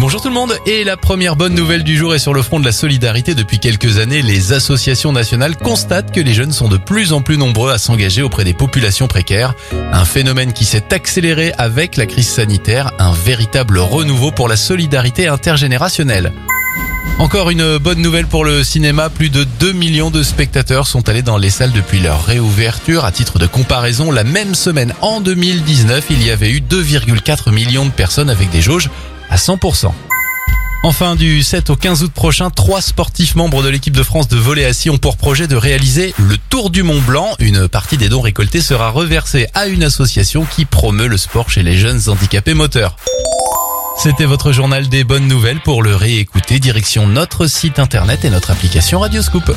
Bonjour tout le monde et la première bonne nouvelle du jour est sur le front de la solidarité. Depuis quelques années, les associations nationales constatent que les jeunes sont de plus en plus nombreux à s'engager auprès des populations précaires. Un phénomène qui s'est accéléré avec la crise sanitaire, un véritable renouveau pour la solidarité intergénérationnelle. Encore une bonne nouvelle pour le cinéma, plus de 2 millions de spectateurs sont allés dans les salles depuis leur réouverture. À titre de comparaison, la même semaine en 2019, il y avait eu 2,4 millions de personnes avec des jauges à 100%. Enfin, du 7 au 15 août prochain, trois sportifs membres de l'équipe de France de volley assis ont pour projet de réaliser le Tour du Mont Blanc. Une partie des dons récoltés sera reversée à une association qui promeut le sport chez les jeunes handicapés moteurs. C'était votre journal des bonnes nouvelles. Pour le réécouter, direction notre site internet et notre application Radioscoop.